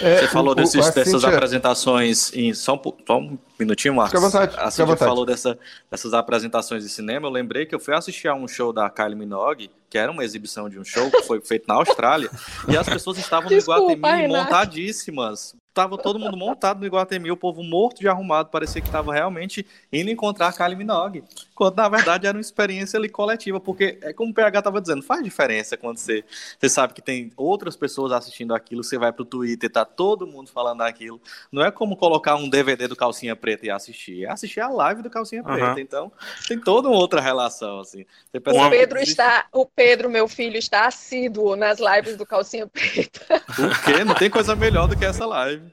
É, Você falou desses, o, dessas apresentações em. Só um, só um minutinho, Marcos. Fica à vontade. A Cintia falou dessa, dessas apresentações de cinema. Eu lembrei que eu fui assistir a um show da Kylie Minogue, que era uma exibição de um show que foi feito na Austrália, e as pessoas estavam Desculpa, no Iguatemi montadíssimas tava todo mundo montado no Iguatemi, o povo morto de arrumado, parecia que tava realmente indo encontrar a Kylie Minogue. Quando na verdade era uma experiência ali coletiva, porque é como o PH tava dizendo, faz diferença quando você, você sabe que tem outras pessoas assistindo aquilo, você vai pro Twitter, tá todo mundo falando aquilo. Não é como colocar um DVD do Calcinha Preta e assistir, é assistir a live do Calcinha uhum. Preta. Então, tem toda uma outra relação assim. o Pedro está, o Pedro, meu filho, está assíduo nas lives do Calcinha Preta. O quê? Não tem coisa melhor do que essa live.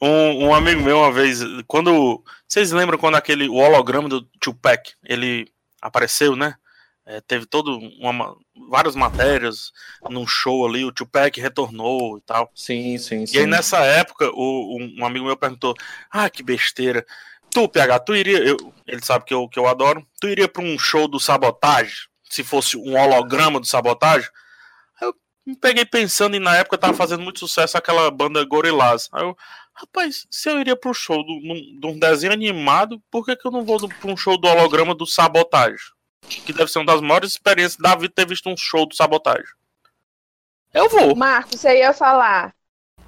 Um, um, amigo meu uma vez, quando vocês lembram quando aquele o holograma do Tupac ele apareceu, né? É, teve todo uma, várias matérias num show ali, o Tupac retornou e tal. Sim, sim, e sim. E aí nessa época, o, um, um, amigo meu perguntou: Ah, que besteira. Tu, PH, tu iria. Eu, ele sabe que eu, que eu adoro. Tu iria para um show do sabotagem? Se fosse um holograma do sabotagem? me peguei pensando e na época tava fazendo muito sucesso aquela banda Gorillaz. Aí eu, rapaz, se eu iria pro show de um desenho animado, por que, que eu não vou para um show do holograma do Sabotagem? Que deve ser uma das maiores experiências da vida ter visto um show do Sabotagem. Eu vou. Marcos, você ia falar.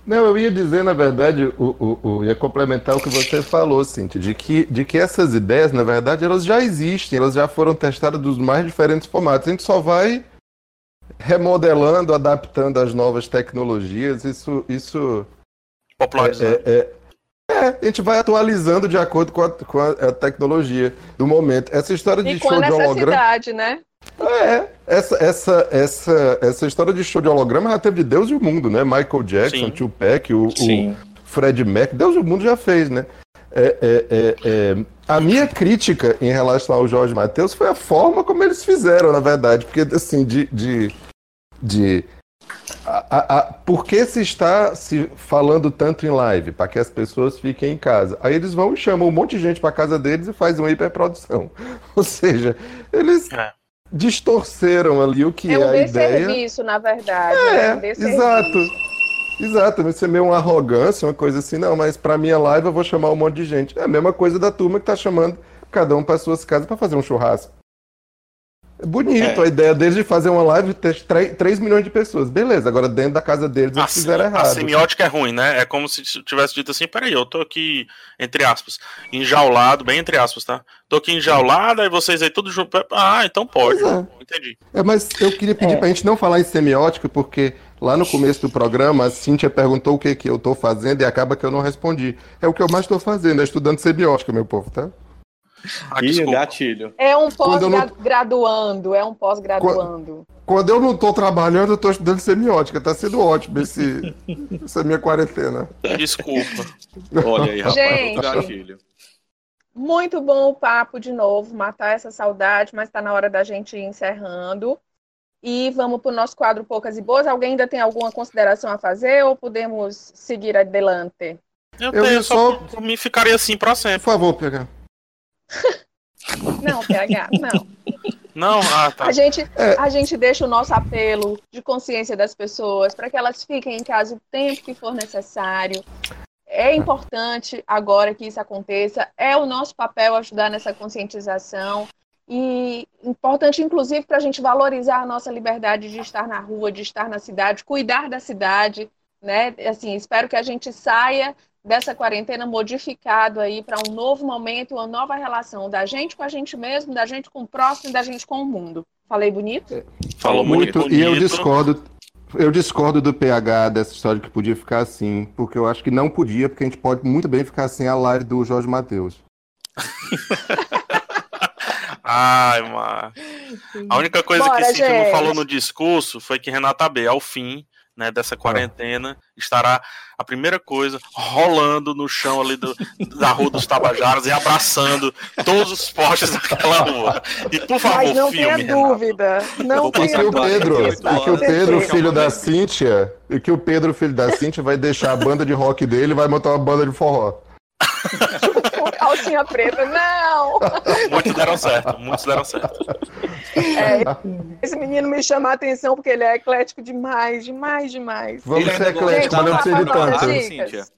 Não, eu ia dizer, na verdade, o, o, o, ia complementar o que você falou, Cintia, de que, de que essas ideias, na verdade, elas já existem, elas já foram testadas dos mais diferentes formatos. A gente só vai remodelando, adaptando as novas tecnologias, isso. isso Popularizando. É, é, é, a gente vai atualizando de acordo com a, com a, tecnologia do momento. Essa história de e show de holograma. né? É, essa, essa, essa, essa história de show de holograma já teve de Deus e o mundo, né? Michael Jackson, Tupac, o, o Fred Mac, Deus e o mundo já fez, né? É, é, é, é, a minha crítica em relação ao Jorge Matheus foi a forma como eles fizeram, na verdade, porque assim, de, de de a, a, a, por que se está se falando tanto em live? Para que as pessoas fiquem em casa. Aí eles vão e chamam um monte de gente para casa deles e fazem uma hiperprodução. Ou seja, eles é. Distorceram ali o que é, é um a ideia. serviço, na verdade. É, né? um exato. Exato, isso é meio uma arrogância, uma coisa assim, não, mas para minha live eu vou chamar um monte de gente. É a mesma coisa da turma que tá chamando cada um para suas casas para fazer um churrasco. É bonito é. a ideia deles de fazer uma live ter 3, 3 milhões de pessoas. Beleza, agora dentro da casa deles eles a, fizeram errado. A semiótica é ruim, né? É como se tivesse dito assim: peraí, eu tô aqui, entre aspas, enjaulado, bem entre aspas, tá? Tô aqui enjaulado, aí vocês aí tudo junto. Ah, então pode. É. Entendi. É, mas eu queria pedir é. pra gente não falar em semiótica, porque lá no começo do programa a Cíntia perguntou o que, que eu tô fazendo e acaba que eu não respondi. É o que eu mais tô fazendo, é estudando semiótica, meu povo, tá? Ah, Ih, gatilho. É um pós-graduando, não... é um pós-graduando. Quando eu não estou trabalhando, eu estou estudando semiótica. Tá sendo ótimo esse, essa minha quarentena. Desculpa. Olha aí, rapaz, Gente, gatilho. Muito bom o papo de novo, matar essa saudade, mas está na hora da gente ir encerrando. E vamos para o nosso quadro Poucas e Boas. Alguém ainda tem alguma consideração a fazer ou podemos seguir adelante? Eu, eu tenho, só, só me ficaria assim para sempre. Por favor, pegar. Não, PH, não. Não, ah, tá. A gente, é. a gente deixa o nosso apelo de consciência das pessoas para que elas fiquem em casa o tempo que for necessário. É importante agora que isso aconteça, é o nosso papel ajudar nessa conscientização e importante, inclusive, para a gente valorizar a nossa liberdade de estar na rua, de estar na cidade, cuidar da cidade, né? Assim, espero que a gente saia dessa quarentena modificado aí para um novo momento, uma nova relação da gente com a gente mesmo, da gente com o próximo, da gente com o mundo. Falei bonito? Falou muito. Bonito. E eu discordo, eu discordo do PH dessa história que podia ficar assim, porque eu acho que não podia, porque a gente pode muito bem ficar sem a live do Jorge Matheus. Ai, mano. A única coisa Bora, que Cíntia não falou no discurso foi que Renata B, ao fim, né, dessa quarentena, estará a primeira coisa rolando no chão ali do, da Rua dos Tabajaras e abraçando todos os postes daquela rua. E por favor, Mas não filme, tenha dúvida. Não tenha que o Pedro, e que o Pedro, filho da Cíntia, e que o Pedro, filho da Cíntia, vai deixar a banda de rock dele e vai montar uma banda de forró. calcinha preta, não! Muitos deram certo, muitos deram certo. É, esse menino me chama a atenção porque ele é eclético demais, demais, demais. Vamos ser eclético, mas não precisa de tanto.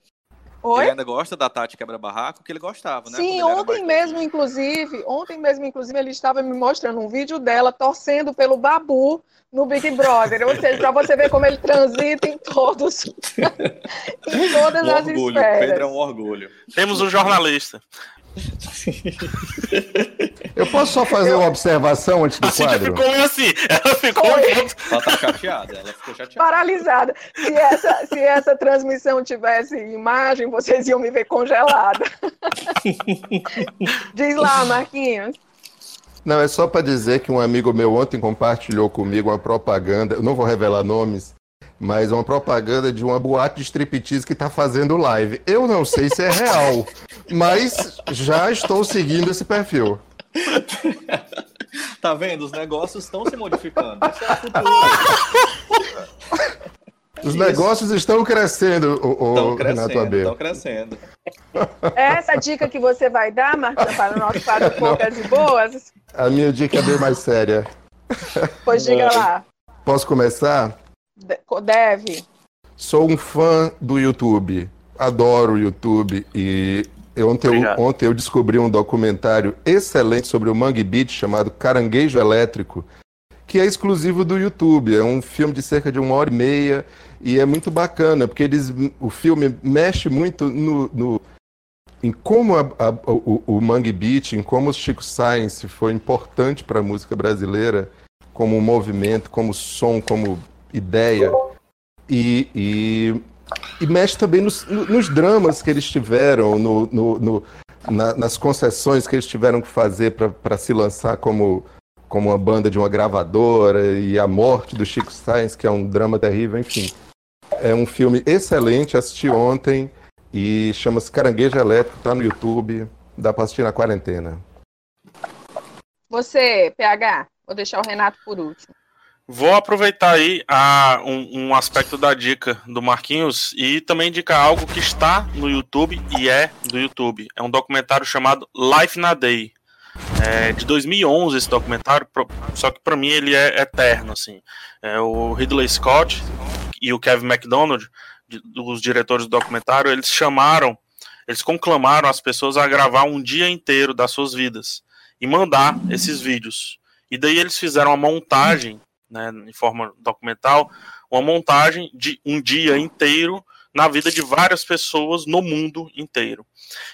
Oi? Ele ainda gosta da Tati Quebra-Barraco, que ele gostava, né? Sim, ontem mesmo, inclusive, ontem mesmo, inclusive, ele estava me mostrando um vídeo dela torcendo pelo Babu no Big Brother. Ou seja, para você ver como ele transita em todos, em todas Um as orgulho. esferas. Pedro é um orgulho. Temos um jornalista. Eu posso só fazer uma observação antes do A quadro? ficou meio assim. Ela ficou. Ela tá chateada, ela ficou chateada. Paralisada. Se essa, se essa transmissão tivesse imagem, vocês iam me ver congelada. Diz lá, Marquinhos. Não, é só para dizer que um amigo meu ontem compartilhou comigo uma propaganda, eu não vou revelar nomes, mas uma propaganda de uma boate de striptease que está fazendo live. Eu não sei se é real, mas já estou seguindo esse perfil. Tá vendo? Os negócios estão se modificando. Isso é o futuro. Os negócios estão crescendo, o, Estão Renato crescendo, AB. estão crescendo. Essa dica que você vai dar, Marquinhos, para o nosso quadro Poucas e Boas? A minha dica é bem mais séria. Pois diga lá. Posso começar? De- Deve. Sou um fã do YouTube. Adoro o YouTube e ontem, eu, ontem eu descobri um documentário excelente sobre o Mangue Beach chamado Caranguejo Elétrico, que é exclusivo do YouTube. É um filme de cerca de uma hora e meia e é muito bacana porque eles, o filme mexe muito no, no- em como a- a- o, o Mangue Beach, em como o Chico Science foi importante para a música brasileira, como um movimento, como som, como ideia. E, e, e mexe também nos, no- nos dramas que eles tiveram, no, no- no- na- nas concessões que eles tiveram que fazer para se lançar como, como uma banda de uma gravadora, e a morte do Chico Sainz, que é um drama terrível, enfim. É um filme excelente, assisti ontem e chama-se Caranguejo Elétrico, tá no YouTube, dá para assistir na quarentena. Você, PH, vou deixar o Renato por último. Vou aproveitar aí a, um, um aspecto da dica do Marquinhos e também indicar algo que está no YouTube e é do YouTube. É um documentário chamado Life na Day. É de 2011 esse documentário, só que para mim ele é eterno assim. É o Ridley Scott e o Kevin MacDonald, os diretores do documentário, eles chamaram, eles conclamaram as pessoas a gravar um dia inteiro das suas vidas e mandar esses vídeos. E daí eles fizeram uma montagem né, em forma documental, uma montagem de um dia inteiro na vida de várias pessoas no mundo inteiro.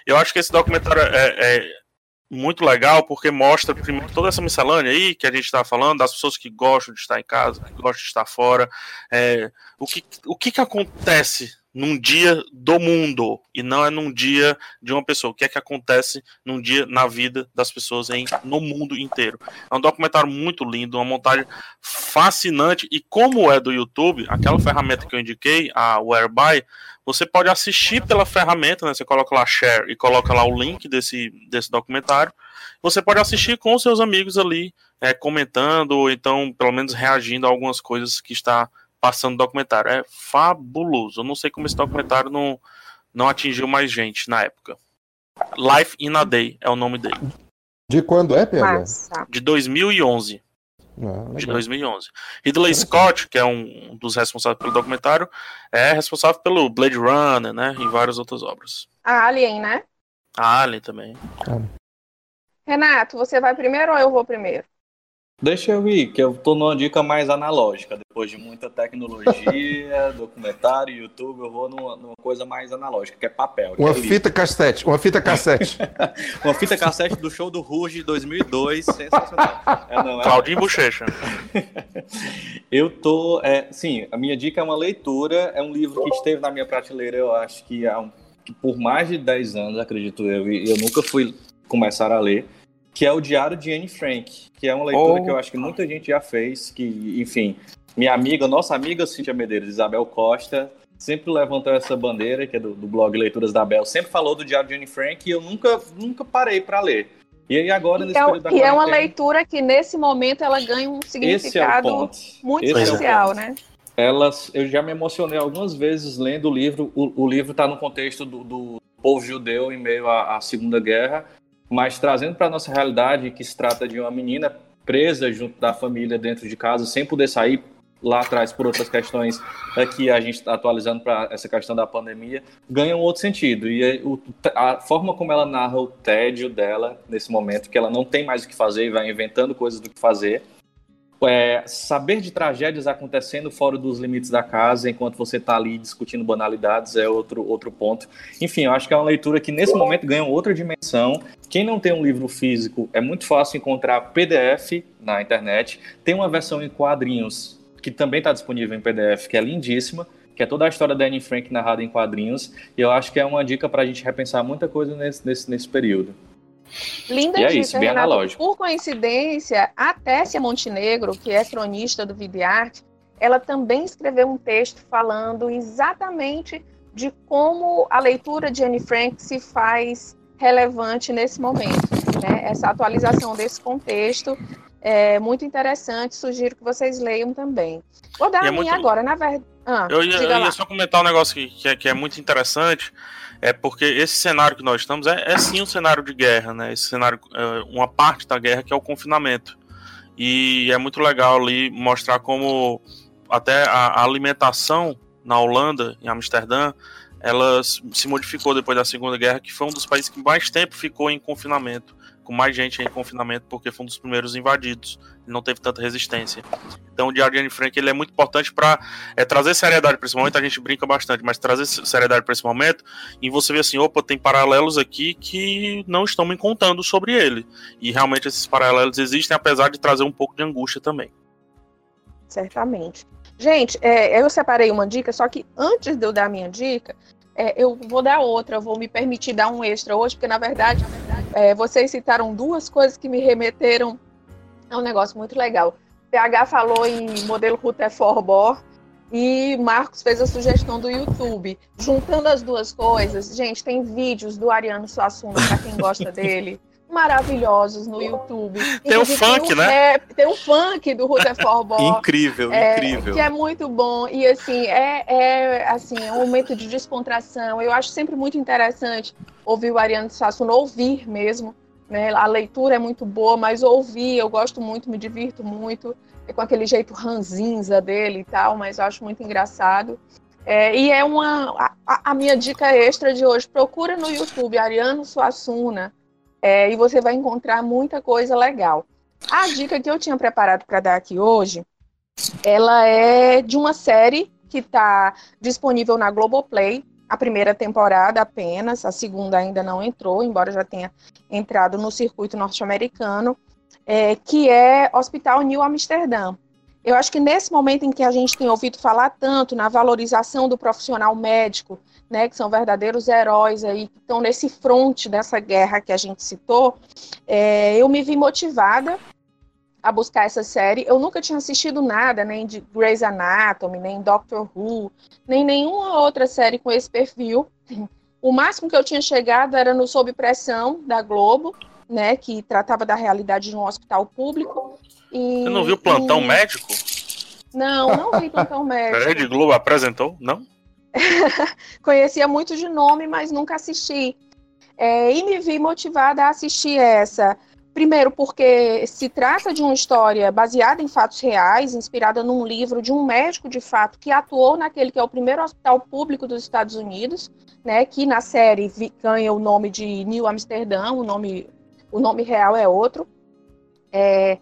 Eu acho que esse documentário é, é muito legal porque mostra primeiro toda essa miscelânea aí que a gente está falando, das pessoas que gostam de estar em casa, que gostam de estar fora, é, o, que, o que, que acontece num dia do mundo e não é num dia de uma pessoa. O que é que acontece num dia na vida das pessoas em, no mundo inteiro? É um documentário muito lindo, uma montagem fascinante e como é do YouTube, aquela ferramenta que eu indiquei, a Whereby, você pode assistir pela ferramenta, né? Você coloca lá share e coloca lá o link desse, desse documentário. Você pode assistir com seus amigos ali, é, comentando ou então pelo menos reagindo a algumas coisas que está passando documentário. É fabuloso. Eu não sei como esse documentário não, não atingiu mais gente na época. Life in a Day é o nome dele, De quando é? Massa. de 2011. Ah, de legal. 2011. Ridley Scott, que é um dos responsáveis pelo documentário, é responsável pelo Blade Runner, né, e várias outras obras. A Alien, né? A Alien também. Renato, você vai primeiro ou eu vou primeiro? Deixa eu ir, que eu tô numa dica mais analógica. Depois de muita tecnologia, documentário, YouTube, eu vou numa, numa coisa mais analógica, que é papel. Uma é livro. fita cassete, uma fita cassete. Uma fita cassete do show do Ruge de 2002, sensacional. É, não, é, Claudinho Bochecha. Eu tô, é, sim, a minha dica é uma leitura, é um livro que esteve na minha prateleira, eu acho que há um, que por mais de 10 anos, acredito eu, e eu nunca fui começar a ler, que é o Diário de Anne Frank, que é uma leitura Oh. que eu acho que muita gente já fez, que, enfim, minha amiga, nossa amiga Cíntia Medeiros, Isabel Costa, sempre levantou essa bandeira, que é do, do blog Leituras da Bel, sempre falou do Diário de Anne Frank e eu nunca, nunca parei para ler. E aí agora, nesse Então, período da e é uma leitura que, nesse momento, ela ganha um é significado ponto. muito Esse é especial, ponto. né? elas eu já me emocionei algumas vezes lendo o livro. O, o livro está no contexto do, do povo judeu em meio à, à Segunda Guerra, mas trazendo para nossa realidade que se trata de uma menina presa junto da família dentro de casa, sem poder sair lá atrás por outras questões aqui a gente está atualizando para essa questão da pandemia, ganha um outro sentido. E a forma como ela narra o tédio dela nesse momento, que ela não tem mais o que fazer e vai inventando coisas do que fazer, é, saber de tragédias acontecendo fora dos limites da casa, enquanto você está ali discutindo banalidades, é outro, outro ponto. Enfim, eu acho que é uma leitura que nesse momento ganha outra dimensão. Quem não tem um livro físico, é muito fácil encontrar PDF na internet. Tem uma versão em quadrinhos que também está disponível em PDF, que é lindíssima, que é toda a história da Anne Frank narrada em quadrinhos. E eu acho que é uma dica para a gente repensar muita coisa nesse, nesse, nesse período. Linda e é isso, bem Renato. analógico. Por coincidência, a Tessia Montenegro, que é cronista do Videarte, ela também escreveu um texto falando exatamente de como a leitura de Anne Frank se faz relevante nesse momento. Né? Essa atualização desse contexto é muito interessante, sugiro que vocês leiam também. Vou dar E é a minha muito- agora, na verdade. Ah, Eu ia, eu ia só comentar um negócio que, que, é, que é muito interessante, é porque esse cenário que nós estamos é, é sim um cenário de guerra, né? Esse cenário, é, uma parte da guerra que é o confinamento. E é muito legal ali mostrar como até a, a alimentação na Holanda, em Amsterdã, ela se modificou depois da Segunda Guerra, que foi um dos países que mais tempo ficou em confinamento, com mais gente em confinamento, porque foi um dos primeiros invadidos. Ele não teve tanta resistência. Então o Diário de Anne Frank ele é muito importante para é, trazer seriedade para esse momento. A gente brinca bastante, mas trazer seriedade para esse momento e você vê assim, opa, tem paralelos aqui que não estão me contando sobre ele. E realmente esses paralelos existem, apesar de trazer um pouco de angústia também. Certamente. Gente, é, eu separei uma dica, só que antes de eu dar a minha dica, é, eu vou dar outra, eu vou me permitir dar um extra hoje, porque na verdade, é, vocês citaram duas coisas que me remeteram a um negócio muito legal. PH falou em modelo Rutherford Bohr e Marcos fez a sugestão do YouTube. Juntando as duas coisas, gente, tem vídeos do Ariano Suassuna, para quem gosta dele, maravilhosos no YouTube. Tem o funk, um né? tem o funk do Rutherford Bohr. Incrível, É, incrível. Que é muito bom. E assim, é, é assim, um momento de descontração. Eu acho sempre muito interessante ouvir o Ariano Suassuna, ouvir mesmo. Né? A leitura é muito boa, mas ouvir, eu gosto muito, me divirto muito. É com aquele jeito ranzinza dele e tal, mas eu acho muito engraçado. É, e é uma. A- a minha dica extra de hoje: procura no YouTube Ariano Suassuna é, e você vai encontrar muita coisa legal. A dica que eu tinha preparado para dar aqui hoje ela é de uma série que está disponível na Globoplay, a primeira temporada apenas, a segunda ainda não entrou, embora já tenha entrado no circuito norte-americano, é, que é Hospital New Amsterdã. Eu acho que nesse momento em que a gente tem ouvido falar tanto na valorização do profissional médico, né, que são verdadeiros heróis aí, que estão nesse fronte dessa guerra que a gente citou, é, eu me vi motivada a buscar essa série. Eu nunca tinha assistido nada, nem de Grey's Anatomy, nem Doctor Who, nem nenhuma outra série com esse perfil. O máximo que eu tinha chegado era no Sob Pressão, da Globo, né, que tratava da realidade de um hospital público. E, Você não viu Plantão e- Médico? Não, não vi Plantão Médico. Rede Globo apresentou? Não? Conhecia muito de nome, mas nunca assisti. É, e me vi motivada a assistir essa. Primeiro, porque se trata de uma história baseada em fatos reais, inspirada num livro de um médico de fato que atuou naquele que é o primeiro hospital público dos Estados Unidos, né, que na série ganha o nome de New Amsterdã, o nome, o nome real é outro. É,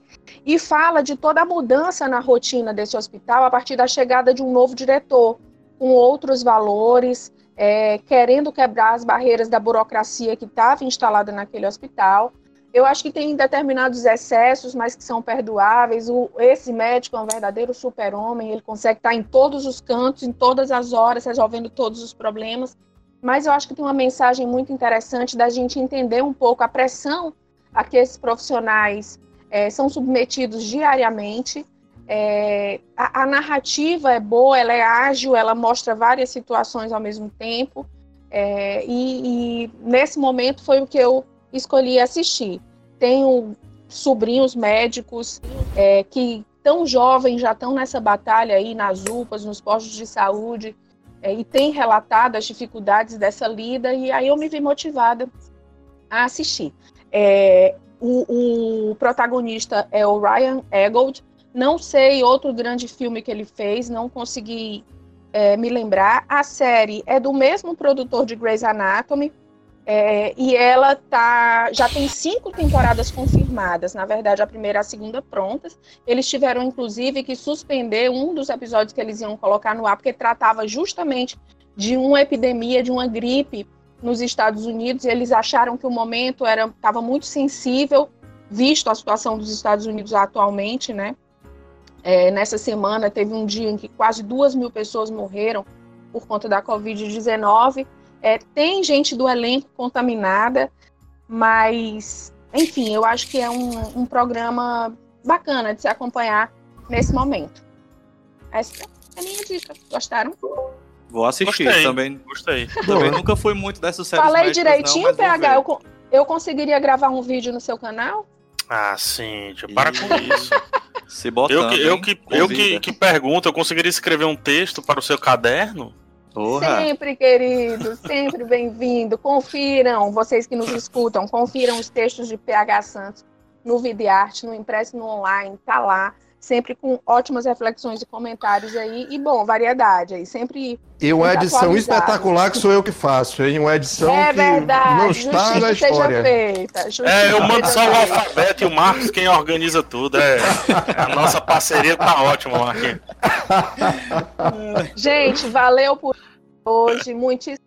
e fala de toda a mudança na rotina desse hospital a partir da chegada de um novo diretor, com outros valores, é, querendo quebrar as barreiras da burocracia que estava instalada naquele hospital. Eu acho que tem determinados excessos, mas que são perdoáveis. O, esse médico é um verdadeiro super-homem, ele consegue estar em todos os cantos, em todas as horas, resolvendo todos os problemas. Mas eu acho que tem uma mensagem muito interessante da gente entender um pouco a pressão a que esses profissionais é, são submetidos diariamente. É, a, a narrativa é boa, ela é ágil, ela mostra várias situações ao mesmo tempo. É, e, e nesse momento foi o que eu escolhi assistir. Tenho sobrinhos médicos é, que tão jovens já estão nessa batalha aí nas UPAs, nos postos de saúde, é, e têm relatado as dificuldades dessa lida, e aí eu me vi motivada a assistir. É, o, o protagonista é o Ryan Eggold, Não sei outro grande filme que ele fez, não consegui é, me lembrar. A série é do mesmo produtor de Grey's Anatomy, é, e ela tá, já tem cinco temporadas confirmadas, na verdade, a primeira e a segunda prontas. Eles tiveram, inclusive, que suspender um dos episódios que eles iam colocar no ar, porque tratava justamente de uma epidemia, de uma gripe nos Estados Unidos, e eles acharam que o momento estava muito sensível, visto a situação dos Estados Unidos atualmente, né? É, nessa semana teve um dia em que quase duas mil pessoas morreram por conta da Covid-19. É, tem gente do elenco contaminada, mas, enfim, eu acho que é um, um programa bacana de se acompanhar nesse momento. Essa é a minha dica. Gostaram? Vou assistir Gostei, também. Gostei. Também nunca fui muito dessas séries Falei médicas, direitinho, não, PH? Eu, eu conseguiria gravar um vídeo no seu canal? Ah, Cíntia, para com isso. Se botando, Eu que, eu, que, eu que, que pergunto, eu conseguiria escrever um texto para o seu caderno? Porra. Sempre, querido, sempre bem-vindo. Confiram, vocês que nos escutam, confiram os textos de PH Santos no Videarte, no impresso, no online, tá lá, sempre com ótimas reflexões e comentários aí, e bom, variedade aí, sempre E uma edição espetacular que sou eu que faço, hein? Uma edição é que verdade, não está justiça na seja história. feita. É, eu mando seja só o alfabeto e o Marcos quem organiza tudo. É, a nossa parceria tá ótima, Marquinhos. Gente, valeu por hoje, muitíssimo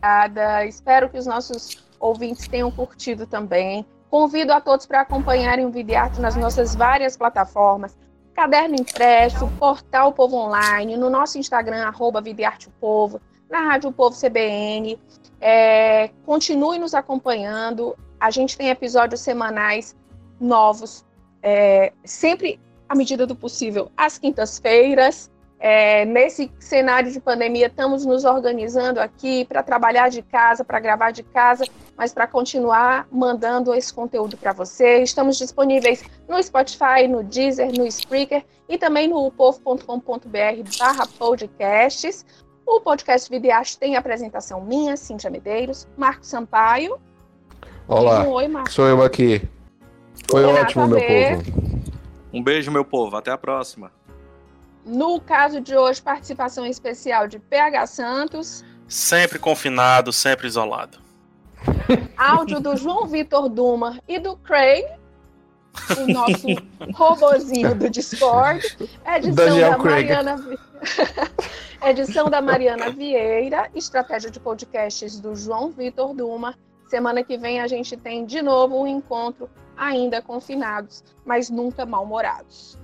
obrigada. Espero que os nossos ouvintes tenham curtido também. Convido a todos para acompanharem o Videarte nas nossas várias plataformas. Caderno impresso, portal Povo Online, no nosso Instagram, arroba Videarte o Povo, na Rádio Povo CBN. É, continue nos acompanhando. A gente tem episódios semanais novos, é, sempre à medida do possível, às quintas-feiras. É, nesse cenário de pandemia, estamos nos organizando aqui para trabalhar de casa, para gravar de casa, mas para continuar mandando esse conteúdo para você. Estamos disponíveis no Spotify, no Deezer, no Spreaker e também no povo.com.br barra podcasts. O podcast Videaste tem apresentação minha, Cíntia Medeiros, Marcos Sampaio. Olá, um oi, Marcos. sou eu aqui. Foi Renato ótimo, meu povo. Um beijo, meu povo. Até a próxima. No caso de hoje, participação especial de PH Santos. Sempre confinado, sempre isolado. Áudio do João Vitor Duma e do Craig, o nosso robozinho do Discord, edição Daniel da Craig. Mariana edição da Mariana Vieira, estratégia de podcasts do João Vitor Duma. Semana que vem a gente tem de novo um encontro ainda confinados, mas nunca mal-humorados.